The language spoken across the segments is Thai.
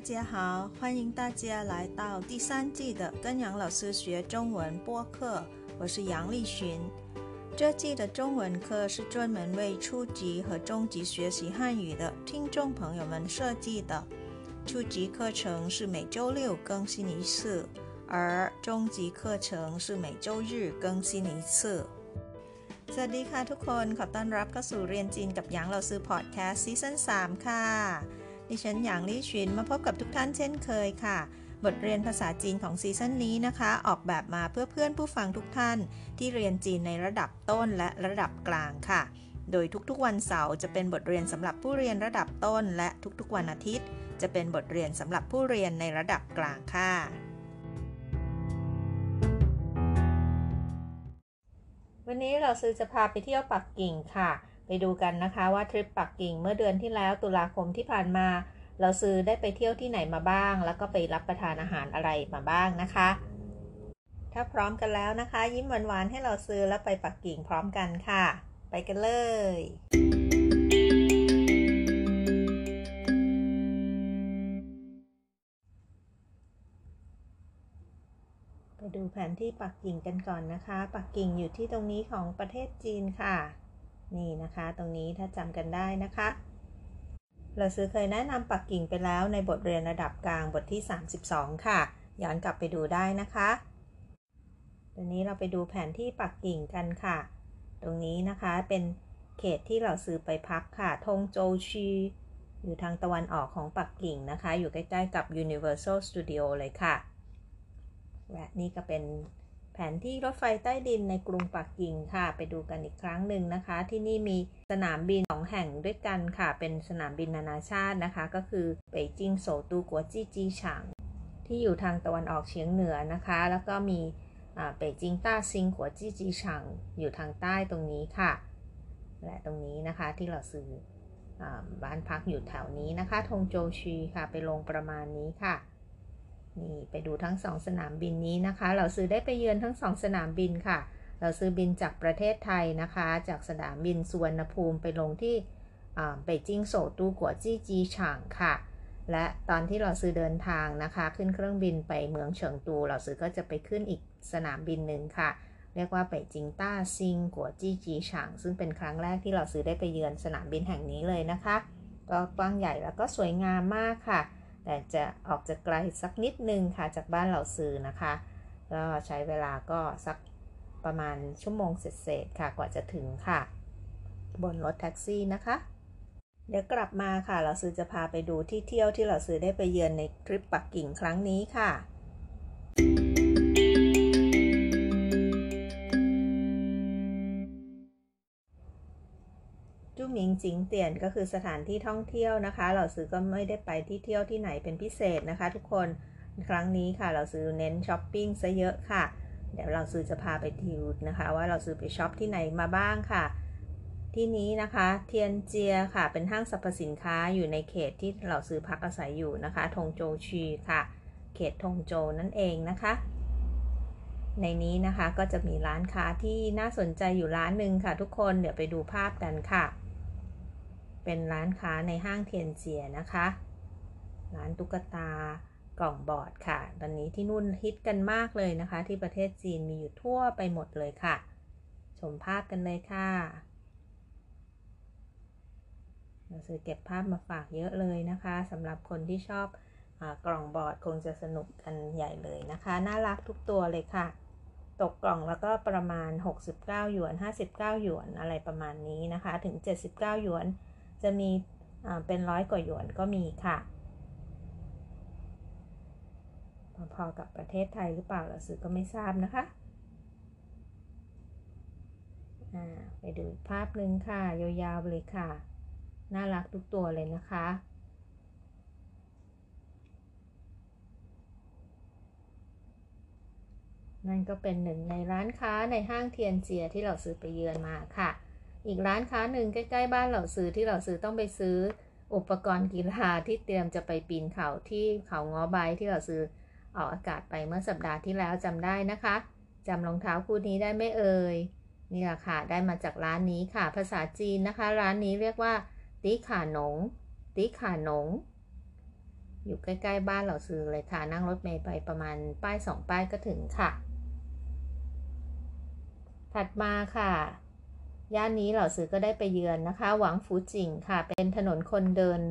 家好，欢迎大家来到第三季的跟杨老师学中文播客，我是杨丽群。这季的中文课是专门为初级和中级学习汉语的听众朋友们设计的。初级课程是每周六更新一次，而中级课程是每周日更新一次。สวัสดีค่ะทุกคนขอต้อนรับเข้าสู่เรียนจีนกับหยางเราซื้อพอดแคสต์ซีซั่น3ค่ะ ดิฉันหยางลี่ชินมาพบกับทุกท่านเช่นเคยค่ะ บทเรียนภาษาจีนของซีซั่นนี้นะคะ ออกแบบมาเพื่อเพื่อนผู้ฟังทุกท่าน ที่เรียนจีนในระดับต้นและระดับกลางค่ะ โดยทุกๆวันเสาร์จะเป็นบทเรียนสำหรับผู้เรียนระดับต้น และทุกๆวันอาทิตย์ จะเป็นบทเรียนสำหรับผู้เรียนในระดับกลางค่ะวันนี้เราซื้อจะพาไปเที่ยวปักกิ่งค่ะ ไปดูกันนะคะว่าทริปปักกิ่งเมื่อเดือนที่แล้วตุลาคมที่ผ่านมา เราซื้อได้ไปเที่ยวที่ไหนมาบ้าง แล้วก็ไปรับประทานอาหารอะไรมาบ้างนะคะ ถ้าพร้อมกันแล้วนะคะ ยิ้มหวานๆให้เราซื้อแล้วไปปักกิ่งพร้อมกันค่ะ ไปกันเลยไปดูแผนที่ปักกิ่งกันก่อนนะคะ ปักกิ่งอยู่ที่ตรงนี้ของประเทศจีนค่ะ นี่นะคะ ตรงนี้ถ้าจำกันได้นะคะ เราซื้อเคยแนะนำปักกิ่งไปแล้วในบทเรียนระดับกลางบทที่ 32 ค่ะ ย้อนกลับไปดูได้นะคะตอนนี้เราไปดูแผนที่ปักกิ่งกันค่ะ ตรงนี้นะคะเป็นเขตที่เราซื้อไปพักค่ะ ทงโจวชีอยู่ทางตะวันออกของปักกิ่งนะคะ อยู่ใกล้ ๆ กับ Universal Studio เลยค่ะ และนี่ก็เป็น ผนที่รถไฟใต้ดินในกรุงปักกิ่งค่ะ ไปดูกันอีกครั้งหนึ่งนะคะ ที่นี่มีสนามบินสองแห่งด้วยกันค่ะ เป็นสนามบินนานาชาตินะคะ ก็คือเป่ยจิงโซตูกัวจี้จีฉางที่อยู่ทางตะวันออกเฉียงเหนือนะคะ แล้วก็มีเป่ยจิงต้าซิงกัวจี้จีฉางอยู่ทางใต้ตรงนี้ค่ะ และตรงนี้นะคะที่เราซื้ออบ้านพักอยู่แถวนี้นะคะทงโจชีค่ะ ไปลงประมาณนี้ค่ะ นี่ไปดูทั้งสองสนามบินนี้นะคะ เราซื้อได้ไปเยือนทั้งสองสนามบินค่ะ เราซื้อบินจากประเทศไทยนะคะ จากสนามบินสุวรรณภูมิไปลงที่เป่ยจิงโซตูกัวจี้จีฉางค่ะ และตอนที่เราซื้อเดินทางนะคะ ขึ้นเครื่องบินไปเมืองเฉิงตู เราซื้อก็จะไปขึ้นอีกสนามบินหนึ่งค่ะ เรียกว่าเป่ยจิงต้าซิงกัวจี้จีฉางซึ่งเป็นครั้งแรกที่เราซื้อได้ไปเยือนสนามบินแห่งนี้เลยนะคะ ก็กว้างใหญ่แล้วก็สวยงามมากค่ะ แต่จะออกจะไกลสักนิดนึงค่ะจากบ้านเราซื้อนะคะ ก็ใช้เวลาก็สักประมาณชั่วโมงเศษๆค่ะกว่าจะถึงค่ะ บนรถแท็กซี่นะคะ เดี๋ยวกลับมาค่ะ เราซื้อจะพาไปดูที่เที่ยวที่เราซื้อได้ไปเยือนในทริปปักกิ่งครั้งนี้ค่ะ 景点ก็คือสถานที่ท่องเที่ยวนะคะ เหล่าซือก็ไม่ได้ไปที่เที่ยวที่ไหนเป็นพิเศษนะคะ ทุกคนครั้งนี้ค่ะ เหล่าซือเน้นช้อปปิ้งซะเยอะค่ะ เดี๋ยวเหล่าซือจะพาไปรีวิวนะคะ ว่าเหล่าซือไปช็อปที่ไหนมาบ้างค่ะ ที่นี้นะคะเทียนเจียค่ะ เป็นห้างสรรพสินค้าอยู่ในเขตที่เหล่าซือพักอาศัยอยู่นะคะ通州区ค่ะ เขตทงโจวนั่นเองนะคะในนี้นะคะก็จะมีร้านค้าที่น่าสนใจอยู่ร้านหนึ่งค่ะทุกคนเดี๋ยวไปดูภาพกันค่ะ เป็นร้านค้าในห้างเทียนเจียนะคะ ร้านตุ๊กตากล่องบอร์ดค่ะ ตอนนี้ที่นู่นฮิตกันมากเลยนะคะ ที่ประเทศจีนมีอยู่ทั่วไปหมดเลยค่ะ ชมภาพกันเลยค่ะเราซื้อเก็บภาพมาฝากเยอะเลยนะคะสำหรับคนที่ชอบอกล่องบอร์ดคงจะสนุกกันใหญ่เลยนะคะ น่ารักทุกตัวเลยค่ะ ตกกล่องแล้วก็ประมาณ 69 หยวน 59 หยวนอะไรประมาณนี้นะคะ ถึง 79 หยวน จะมีเป็นร้อยกว่าหยวนก็มีค่ะ พอๆกับประเทศไทยหรือเปล่าเราซื้อก็ไม่ทราบนะคะไปดูภาพหนึ่งค่ะ ยาวๆเลยค่ะ น่ารักทุกตัวเลยนะคะ นั่นก็เป็นหนึ่งในร้านค้าในห้างเทียนเจียที่เราซื้อไปเยือนมาค่ะ อีกร้านค้าหนึ่งใกล้ๆบ้านเราซื้อที่เราซื้อต้องไปซื้ออุปกรณ์กีฬาที่เตรียมจะไปปีนเขาที่เขาง้อใบที่เราซื้อออกอากาศไปเมื่อสัปดาห์ที่แล้วจำได้นะคะจำรองเท้าคู่นี้ได้ไม่เอ่ยนี่แหละค่ะ ได้มาจากร้านนี้ค่ะ ภาษาจีนนะคะ ร้านนี้เรียกว่าติขาหนงติขาหนง อยู่ใกล้ๆบ้านเหล่าซือเลยค่ะ นั่งรถเมล์ไปประมาณป้ายสองป้ายก็ถึงค่ะ ถัดมาค่ะ ย่านนี้เหล่าซือก็ได้ไปเยือนนะคะ หวังฟูจิงค่ะ เป็นถนนคนเดิน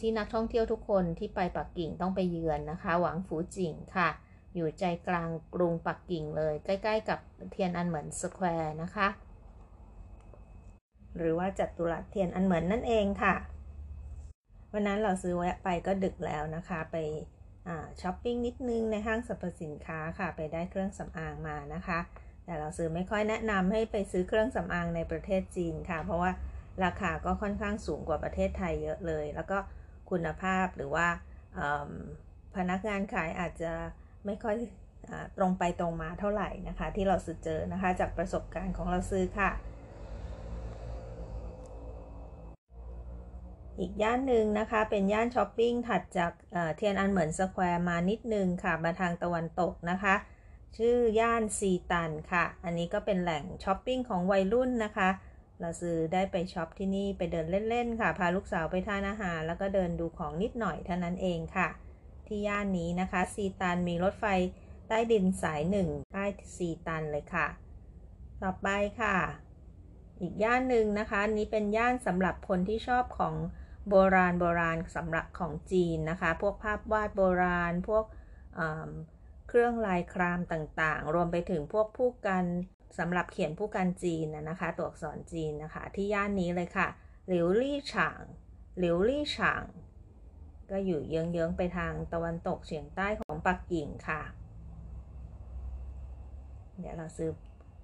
ที่นักท่องเที่ยวทุกคนที่ไปปักกิ่งต้องไปเยือนนะคะ หวังฟูจิงค่ะ อยู่ใจกลางกรุงปักกิ่งเลย ใกล้ๆ กับเทียนอันเหมิน Square นะคะ หรือว่าจัตุรัสเทียนอันเหมินนั่นเองค่ะ วันนั้นเราซื้อแวะไปก็ดึกแล้วนะคะ ไปช้อปปิ้งนิดนึงในห้างสรรพสินค้าค่ะ ไปได้เครื่องสำอางมานะคะ แต่เราซื้อไม่ค่อยแนะนำให้ไปซื้อเครื่องสำอางในประเทศจีนค่ะ เพราะว่าราคาก็ค่อนข้างสูงกว่าประเทศไทยเยอะเลย แล้วก็คุณภาพหรือว่าพนักงานขายอาจจะไม่ค่อยตรงไปตรงมาเท่าไหร่นะคะ ที่เราซื้อเจอนะคะจากประสบการณ์ของเราซื้อค่ะ อีกย่านหนึ่งนะคะเป็นย่านช้อปปิ้งถัดจากเทียนอันเหมิน Square มานิดนึงค่ะมาทางตะวันตกนะคะ ชื่อย่านซีตันค่ะ อันนี้ก็เป็นแหล่งช้อปปิ้งของวัยรุ่นนะคะ เหล่าซือได้ไปช็อปที่นี่ไปเดินเล่นๆค่ะ พาลูกสาวไปทานอาหาร แล้วก็เดินดูของนิดหน่อยเท่านั้นเองค่ะ ที่ย่านนี้นะคะซีตันมีรถไฟใต้ดินสายหนึ่งใต้ซีตันเลยค่ะ ต่อไปค่ะ อีกย่านหนึ่งนะคะนี้เป็นย่านสำหรับคนที่ชอบของโบราณโบราณสำหรับของจีนนะคะ พวกภาพวาดโบราณ พวก เครื่องลายครามต่างๆ รวมไปถึงพวกผู้กันสำหรับเขียนผู้กันจีนนะคะ ตัวอักษรจีนนะคะ ที่ย่านนี้เลยค่ะหลิวลี่ฉางหลิวลี่ฉางก็อยู่เยื้องๆไปทางตะวันตกเฉียงใต้ของปักกิ่งค่ะ เดี๋ยวเราซื้อ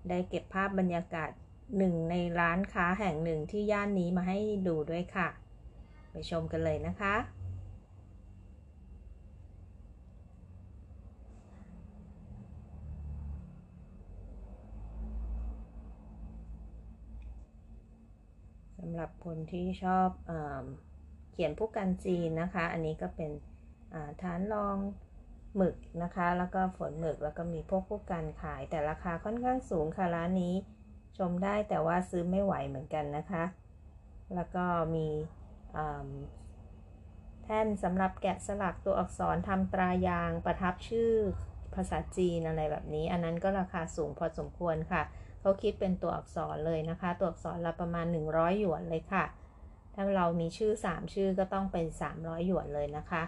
ได้เก็บภาพบรรยากาศหนึ่งในร้านค้าแห่งหนึ่งที่ย่านนี้มาให้ดูด้วยค่ะ ไปชมกันเลยนะคะำหรับคนที่ชอบเอเขียนผู้กันจีนนะคะ อันนี้ก็เป็นฐานรองหมึกนะคะ แล้วก็ฝนหมึกแล้วก็มีพวกผู้กันขาย แต่ราคาค่อนข้างสูงค่ะร้านนี้ชมได้แต่ว่าซื้อไม่ไหวเหมือนกันนะคะ แล้วก็มีแท่นสำหรับแกะสลักตัวอักษรทำตรายางประทับชื่อภาษาจีนอะไรแบบนี้ อันนั้นก็ราคาสูงพอสมควรค่ะ เขาคิดเป็นตัวอักษรเลยนะคะ ตัวอักษรละประมาณ 100 หยวนเลยค่ะ ถ้าเรามีชื่อ 3 ชื่อก็ต้องเป็น 300 หยวนเลยนะคะ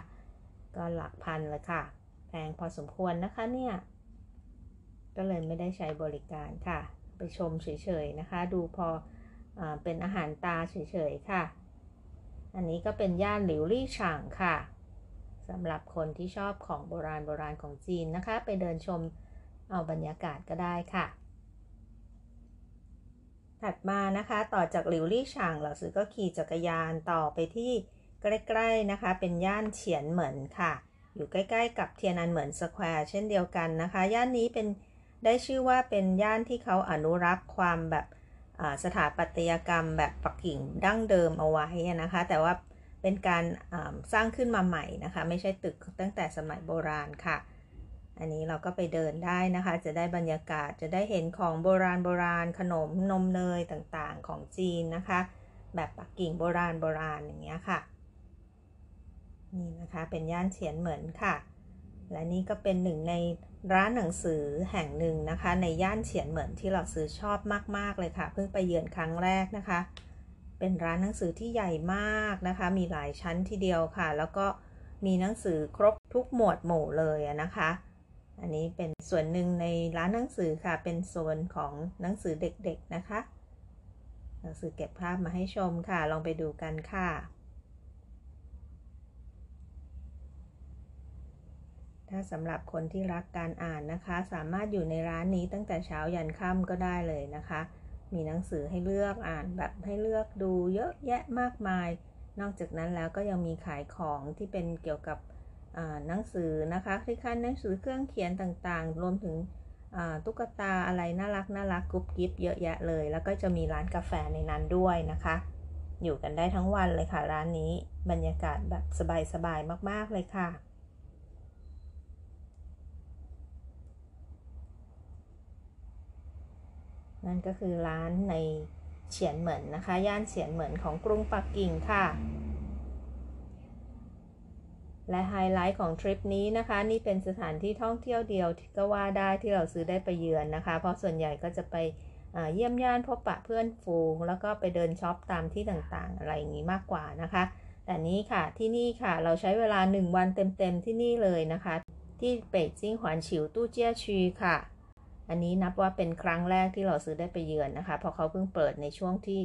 ก็หลักพันเลยค่ะ แพงพอสมควรนะคะเนี่ย ก็เลยไม่ได้ใช้บริการค่ะ ไปชมเฉยๆนะคะ ดูพออเป็นอาหารตาเฉยๆค่ะ อันนี้ก็เป็นย่านหลิวลี่ฉางค่ะสำหรับคนที่ชอบของโบราณโบราณของจีนนะคะ ไปเดินชมเอาบรรยากาศก็ได้ค่ะ ถัดมานะคะต่อจากหลิวลี่ฉางเหล่าซือก็ขี่จักรยานต่อไปที่ใกล้ๆนะคะ เป็นย่านเฉียนเหมินค่ะ อยู่ใกล้ๆ กับเทียนอันเหมิน Square เช่นเดียวกันนะคะ ย่านนี้เป็นได้ชื่อว่าเป็นย่านที่เขาอนุรักษ์ความแบบสถาปัตยกรรมแบบปักกิ่งดั้งเดิมเอาไว้นะคะ แต่ว่าเป็นการสร้างขึ้นมาใหม่นะคะ ไม่ใช่ตึกตั้งแต่สมัยโบราณค่ะ อันนี้เราก็ไปเดินได้นะคะ จะได้บรรยากาศจะได้เห็นของโบราณโบราณขนมนมเนยต่างๆของจีนนะคะ แบบปักกิ่งโบราณโบราณอย่างเงี้ยค่ะ นี่นะคะเป็นย่านเฉียนเหมือนค่ะ และนี่ก็เป็นหนึ่งในร้านหนังสือแห่งหนึ่งนะคะ ในย่านเฉียนเหมือนที่เราซื้อชอบมากๆเลยค่ะ เพิ่งไปเยือนครั้งแรกนะคะ เป็นร้านหนังสือที่ใหญ่มากนะคะ มีหลายชั้นทีเดียวค่ะ แล้วก็มีหนังสือครบทุกหมวดหมู่เลยนะคะ อันนี้เป็นส่วนหนึ่งในร้านหนังสือค่ะ เป็นโซนของหนังสือเด็กๆนะคะ หนังสือเก็บภาพมาให้ชมค่ะ ลองไปดูกันค่ะ ถ้าสำหรับคนที่รักการอ่านนะคะ สามารถอยู่ในร้านนี้ตั้งแต่เช้ายันค่ำก็ได้เลยนะคะ มีหนังสือให้เลือกอ่านแบบให้เลือกดูเยอะแยะมากมาย นอกจากนั้นแล้วก็ยังมีขายของที่เป็นเกี่ยวกับ หนังสือนะคะคล้ายๆหนังสือเครื่องเขียนต่างๆ รวมถึงตุ๊กตาอะไรน่ารักน่ารักกุ๊บกิ๊บเยอะแยะเลย แล้วก็จะมีร้านกาแฟในนั้นด้วยนะคะ อยู่กันได้ทั้งวันเลยค่ะ ร้านนี้บรรยากาศแบบสบายๆมากๆเลยค่ะนั่นก็คือร้านในเฉียนเหมินนะคะ ย่านเฉียนเหมินของกรุงปักกิ่งค่ะ และไฮไลท์ของทริปนี้นะคะ นี่เป็นสถานที่ท่องเที่ยวเดียวที่ก็ว่าได้ที่เราซื้อได้ไปเยือนนะคะ เพราะส่วนใหญ่ก็จะไปเยี่ยมญาติพบปะเพื่อนฝูง แล้วก็ไปเดินช็อปตามที่ต่างๆ อะไรอย่างนี้มากกว่านะคะ แต่นี้ค่ะที่นี่ค่ะเราใช้เวลา 1 วันเต็มๆที่นี่เลยนะคะ ที่เป่ยจิ้งหวานฉิวตู้เจี้ยชีค่ะ อันนี้นับว่าเป็นครั้งแรกที่เราซื้อได้ไปเยือนนะคะ เพราะเขาเพิ่งเปิดในช่วงที่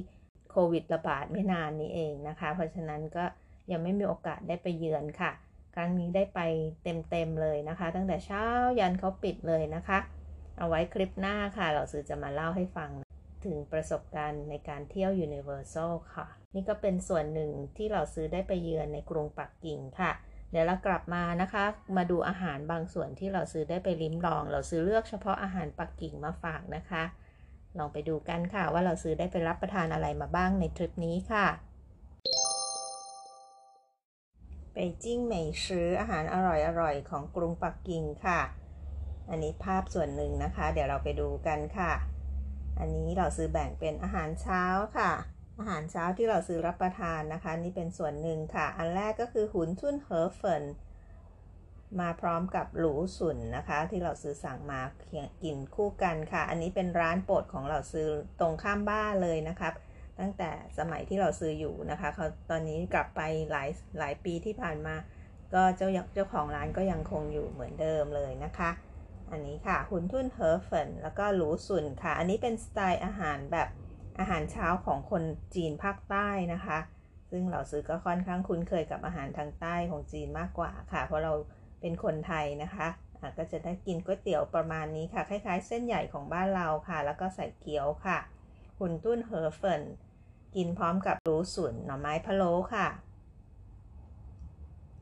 โควิดระบาดไม่นานนี้เองนะคะ เพราะฉะนั้นก็ยังไม่มีโอกาสได้ไปเยือนค่ะ ครั้งนี้ได้ไปเต็มๆเลยนะคะ ตั้งแต่เช้ายันเขาปิดเลยนะคะ เอาไว้คลิปหน้าค่ะ เราซื้อจะมาเล่าให้ฟังถึงประสบการณ์ในการเที่ยว Universal ค่ะ นี่ก็เป็นส่วนหนึ่งที่เราซื้อได้ไปเยือนในกรุงปักกิ่งค่ะ เดี๋ยวเรากลับมานะคะ มาดูอาหารบางส่วนที่เราซื้อได้ไปลิ้มลอง เราซื้อเลือกเฉพาะอาหารปักกิ่งมาฝากนะคะ ลองไปดูกันค่ะว่าเราซื้อได้ไปรับประทานอะไรมาบ้างในทริปนี้ค่ะ เปจิ้งเหมยซื้ออาหารอร่อยๆของกรุงปักกิ่งค่ะ อันนี้ภาพส่วนหนึ่งนะคะ เดี๋ยวเราไปดูกันค่ะ อันนี้เราซื้อแบ่งเป็นอาหารเช้าค่ะ อาหารเช้าที่เราซื้อรับประทานนะคะ นี่เป็นส่วนหนึ่งค่ะ อันแรกก็คือหุนทุนเฮอเฟินมาพร้อมกับหลูสุนนะคะ ที่เราซื้อสั่งมากินคู่กันค่ะ อันนี้เป็นร้านโปรดของเราซื้อตรงข้ามบ้านเลยนะครับ ตั้งแต่สมัยที่เราซื้ออยู่นะคะเขาตอนนี้กลับไปหลายหลายปีที่ผ่านมา ก็เจ้าเจ้าของร้านก็ยังคงอยู่เหมือนเดิมเลยนะคะ อันนี้ค่ะหุนทุ่นเฮอร์เฟนแล้วก็หลูสุนค่ะ อันนี้เป็นสไตล์อาหารแบบอาหารเช้าของคนจีนภาคใต้นะคะ ซึ่งเราซื้อก็ค่อนข้างคุ้นเคยกับอาหารทางใต้ของจีนมากกว่าค่ะ เพราะเราเป็นคนไทยนะคะก็จะได้กินก๋วยเตี๋ยวประมาณนี้ค่ะ คล้ายๆ เส้นใหญ่ของบ้านเราค่ะ แล้วก็ใส่เกี๊ยวค่ะ 馄饨河粉 กินพร้อมกับ卤笋หน่อไม้พะโล้ค่ะ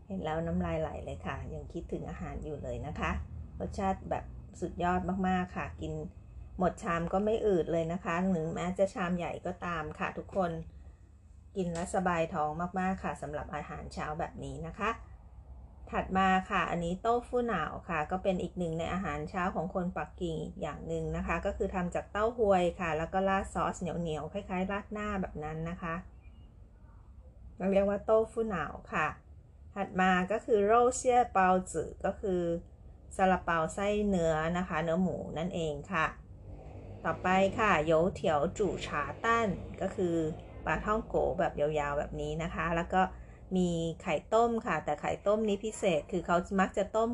เห็นแล้วน้ำลายไหลเลยค่ะ ยังคิดถึงอาหารอยู่เลยนะคะ รสชาติแบบสุดยอดมากๆค่ะ กินหมดชามก็ไม่อืดเลยนะคะหรือแม้จะชามใหญ่ก็ตามค่ะทุกคน กินแล้วสบายท้องมากๆค่ะสำหรับอาหารเช้าแบบนี้นะคะ ถัดมาค่ะ อันนี้豆腐脑ค่ะ ก็เป็นอีกหนึ่งในอาหารเช้าของคนปักกิ่งอีกอย่างหนึ่งนะคะ ก็คือทำจากเต้าฮวยค่ะ แล้วก็ราดซอสเหนียวๆคล้ายๆราดหน้าแบบนั้นนะคะเราเรียกว่าโต้ฟูหนาวค่ะ ถัดมาก็คือโรเซียเปาจือก็คือซาลาเปาไส้เนื้อนะคะ เนื้อหมูนั่นเองค่ะ ต่อไปค่ะโยเถียวจู่ฉาตั้นก็คือปลาท่องโกแบบยาวๆแบบนี้นะคะ แล้วก็ มีไข่ต้มค่ะ แต่ไข่ต้มนี้พิเศษคือเขามักจะต้ม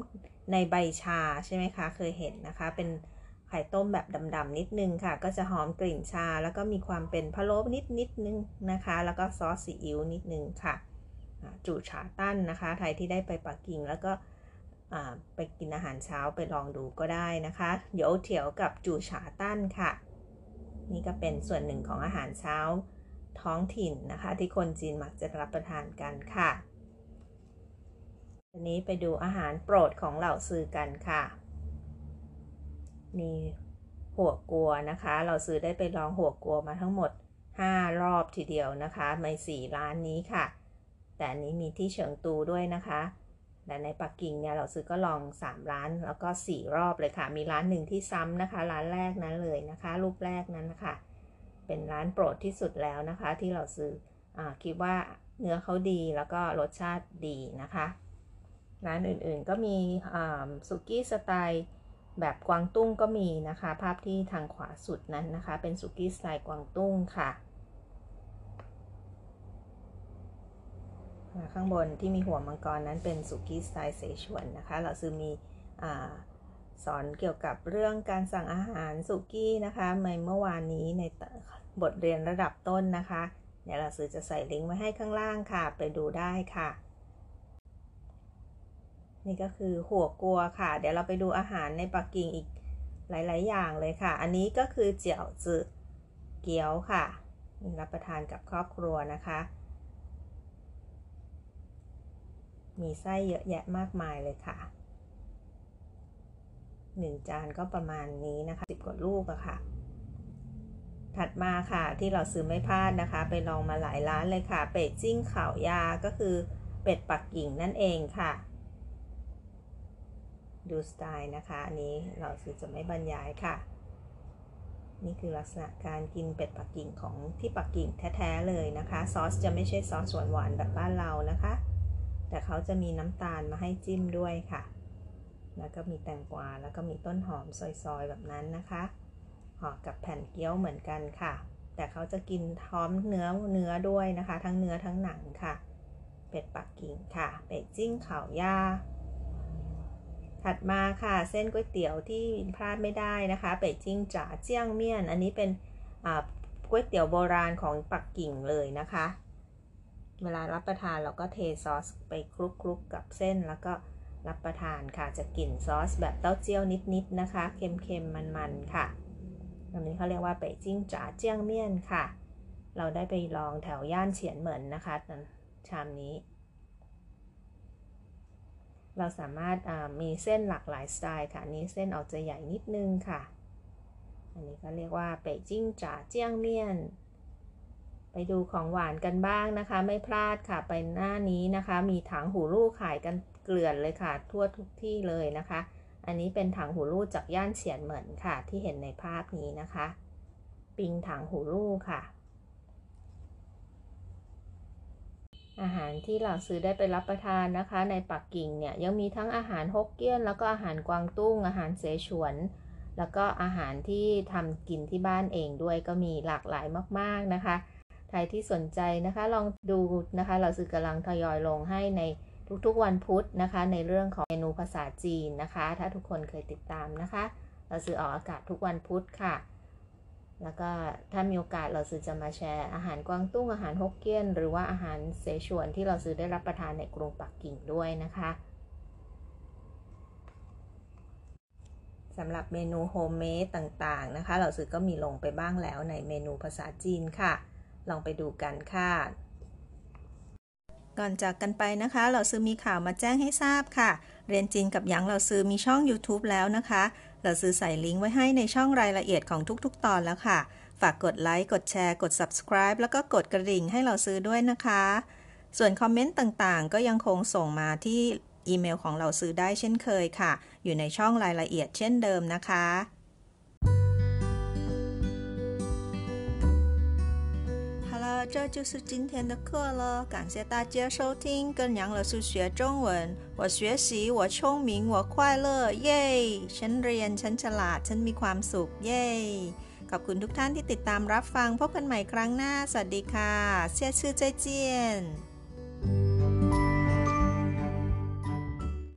ในใบชาใช่ไหมคะ เคยเห็นนะคะ เป็นไข่ต้มแบบดำๆนิดนึงค่ะ ก็จะหอมกลิ่นชา แล้วก็มีความเป็นพะโล้นิดนิดนึงนะคะ แล้วก็ซอสซีอิ๊วนิดนึงค่ะจูฉาตั้นนะคะใครที่ได้ไปปักกิ่งแล้วก็ไปกินอาหารเช้าไปลองดูก็ได้นะคะโยเถียวกับจูฉาตั้นค่ะ นี่ก็เป็นส่วนหนึ่งของอาหารเช้า ท้องถิ่นนะคะ ที่คนจีนมักจะรับประทานกันค่ะทีนี้ไปดูอาหารโปรดของเหล่าซื้อกันค่ะ มีหัวกัวนะคะ เราซื้อได้ไปลองหัวกัวมาทั้งหมด 5 รอบทีเดียวนะคะใน4ร้านนี้ค่ะ แต่นนี้มีที่เฉิงตูด้วยนะคะ แต่ในปักกิ่งเนี่ยเราซื้อก็ลอง 3 ร้านแล้วก็ 4 รอบเลยค่ะ มีร้านหนึ่งที่ซ้ำนะคะ ร้านแรกนั้นเลยนะคะ รูปแรกนั้นนะคะ เป็นร้านโปรดที่สุดแล้วนะคะ ที่เราซื้ออคิดว่าเนื้อเขาดีแล้วก็รสชาติดีนะคะ ร้านอื่นๆก็มีสุกี้สไตล์แบบกวางตุ้งก็มีนะคะ ภาพที่ทางขวาสุดนั้นนะคะ เป็นสุกี้สไตล์กวางตุ้งค่ะข้างบนที่มีหัวมังกรนั้นเป็นสุกี้สไตล์เสฉวนนะคะ เราซื้อมี สอนเกี่ยวกับเรื่องการสั่งอาหารสุกี้นะคะในเมื่อวานนี้ในบทเรียนระดับต้นนะคะเดี๋ยวเราซื้อจะใส่ลิงก์ไว้ให้ข้างล่างค่ะ ไปดูได้ค่ะ นี่ก็คือหัวกัวค่ะ เดี๋ยวเราไปดูอาหารในปักกิ่งอีกหลาย ๆ อย่างเลยค่ะ อันนี้ก็คือเจียวจืเกี๊ยวค่ะ รับประทานกับครอบครัวนะคะ มีไส้เยอะแยะมากมายเลยค่ะ 1 จานก็ประมาณนี้นะคะ 10 กว่าลูกอะค่ะ ถัดมาค่ะที่เราซื้อไม่พลาดนะคะ ไปลองมาหลายร้านเลยค่ะ เป็ดจิ้งขาวยาก็คือเป็ดปักกิ่งนั่นเองค่ะ ดูสไตล์นะคะอันนี้เราซื้อจะไม่บรรยายค่ะ นี่คือลักษณะการกินเป็ดปักกิ่งของที่ปักกิ่งแท้ๆเลยนะคะ ซอสจะไม่ใช่ซอสหวานๆแบบบ้านเรานะคะ แต่เขาจะมีน้ำตาลมาให้จิ้มด้วยค่ะ แล้วก็มีแตงกวา แล้วก็มีต้นหอมซอยๆแบบนั้นนะคะห่อกับแผ่นเกี๊ยวเหมือนกันค่ะ แต่เขาจะกินท้อมเนื้อเนื้อด้วยนะคะ ทั้งเนื้อทั้งหนังค่ะ เป็ดปักกิ่งค่ะ เป็ดจิ้งข่าวย่า ถัดมาค่ะ เส้นก๋วยเตี๋ยวที่พลาดไม่ได้นะคะ เป็ดจิ้งจ๋าเจี้ยงเมี่ยน อันนี้เป็นก๋วยเตี๋ยวโบราณของปักกิ่งเลยนะคะ เวลารับประทานเราก็เทซอสไปคลุกๆกับเส้นแล้วก็ รับประทานค่ะจะกลิ่นซอสแบบเต้าเจี้ยวนิดๆนะคะเค็มๆมันๆค่ะอันนี้เขาเรียกว่าเป่จิ้งจ๋าเจี้ยงเมี่ยนค่ะ เราได้ไปลองแถวย่านเฉียนเหมินนะคะชามนี้ เราสามารถมีเส้นหลากหลายสไตล์ค่ะนี้เส้นออกจะใหญ่นิดนึงค่ะ อันนี้ก็เรียกว่าเป่จิ้งจ๋าเจี้ยงเมี่ยนไปดูของหวานกันบ้างนะคะ ไม่พลาดค่ะ ไปหน้านี้นะคะ มีถังหูลูกขายกัน เกลื่อนเลยค่ะ ทั่วทุกที่เลยนะคะ อันนี้เป็นถังหูรูดจากย่านเฉียนเหมือนค่ะ ที่เห็นในภาพนี้นะคะ ปิงถังหูรูดค่ะ อาหารที่เราซื้อได้ไปรับประทานนะคะ ในปักกิ่งเนี่ยยังมีทั้งอาหารฮกเกี้ยน แล้วก็อาหารกวางตุ้ง อาหารเสฉวน แล้วก็อาหารที่ทำกินที่บ้านเองด้วยก็มีหลากหลายมาก ๆนะคะใครที่สนใจนะคะลองดูนะคะ เราซื้อกำลังทยอยลงให้ใน ทุกๆวันพุธนะคะ ในเรื่องของเมนูภาษาจีนนะคะ ถ้าทุกคนเคยติดตามนะคะ เหล่าซือออกอากาศทุกวันพุธค่ะ แล้วก็ถ้ามีโอกาสเหล่าซือจะมาแชร์อาหารกวางตุ้งอาหารฮกเกี้ยน หรือว่าอาหารเสฉวนที่เหล่าซือได้รับประทานในกรุงปักกิ่งด้วยนะคะสำหรับเมนูโฮมเมดต่างๆนะคะ เหล่าซือก็มีลงไปบ้างแล้วในเมนูภาษาจีนค่ะ ลองไปดูกันค่ะ ก่อนจากกันไปนะคะ เราซื้อมีข่าวมาแจ้งให้ทราบค่ะ เรียนจีนกับหยางเราซื้อมีช่อง YouTube แล้วนะคะ เราซื้อใส่ลิงก์ไว้ให้ในช่องรายละเอียดของทุกๆ ตอนแล้วค่ะ ฝากกดไลค์ กดแชร์ กด subscribe แล้วก็กดกระดิ่งให้เราซื้อด้วยนะคะ ส่วนคอมเมนต์ต่างๆ ก็ยังคงส่งมาที่อีเมลของเราซื้อได้เช่นเคยค่ะ อยู่ในช่องรายละเอียดเช่นเดิมนะคะ 这就是今天的课了，感谢大家收听，跟杨老师学中文。我学习，我聪明，我快乐，耶！ฉันเรียนฉันฉลาดฉันมีความสุขเย่ขอบคุณทุกท่านที่ติดตามรับฟังพบกันใหม่ครั้งหน้า สวัสดีค่ะเชื่อชื่อใจเจียน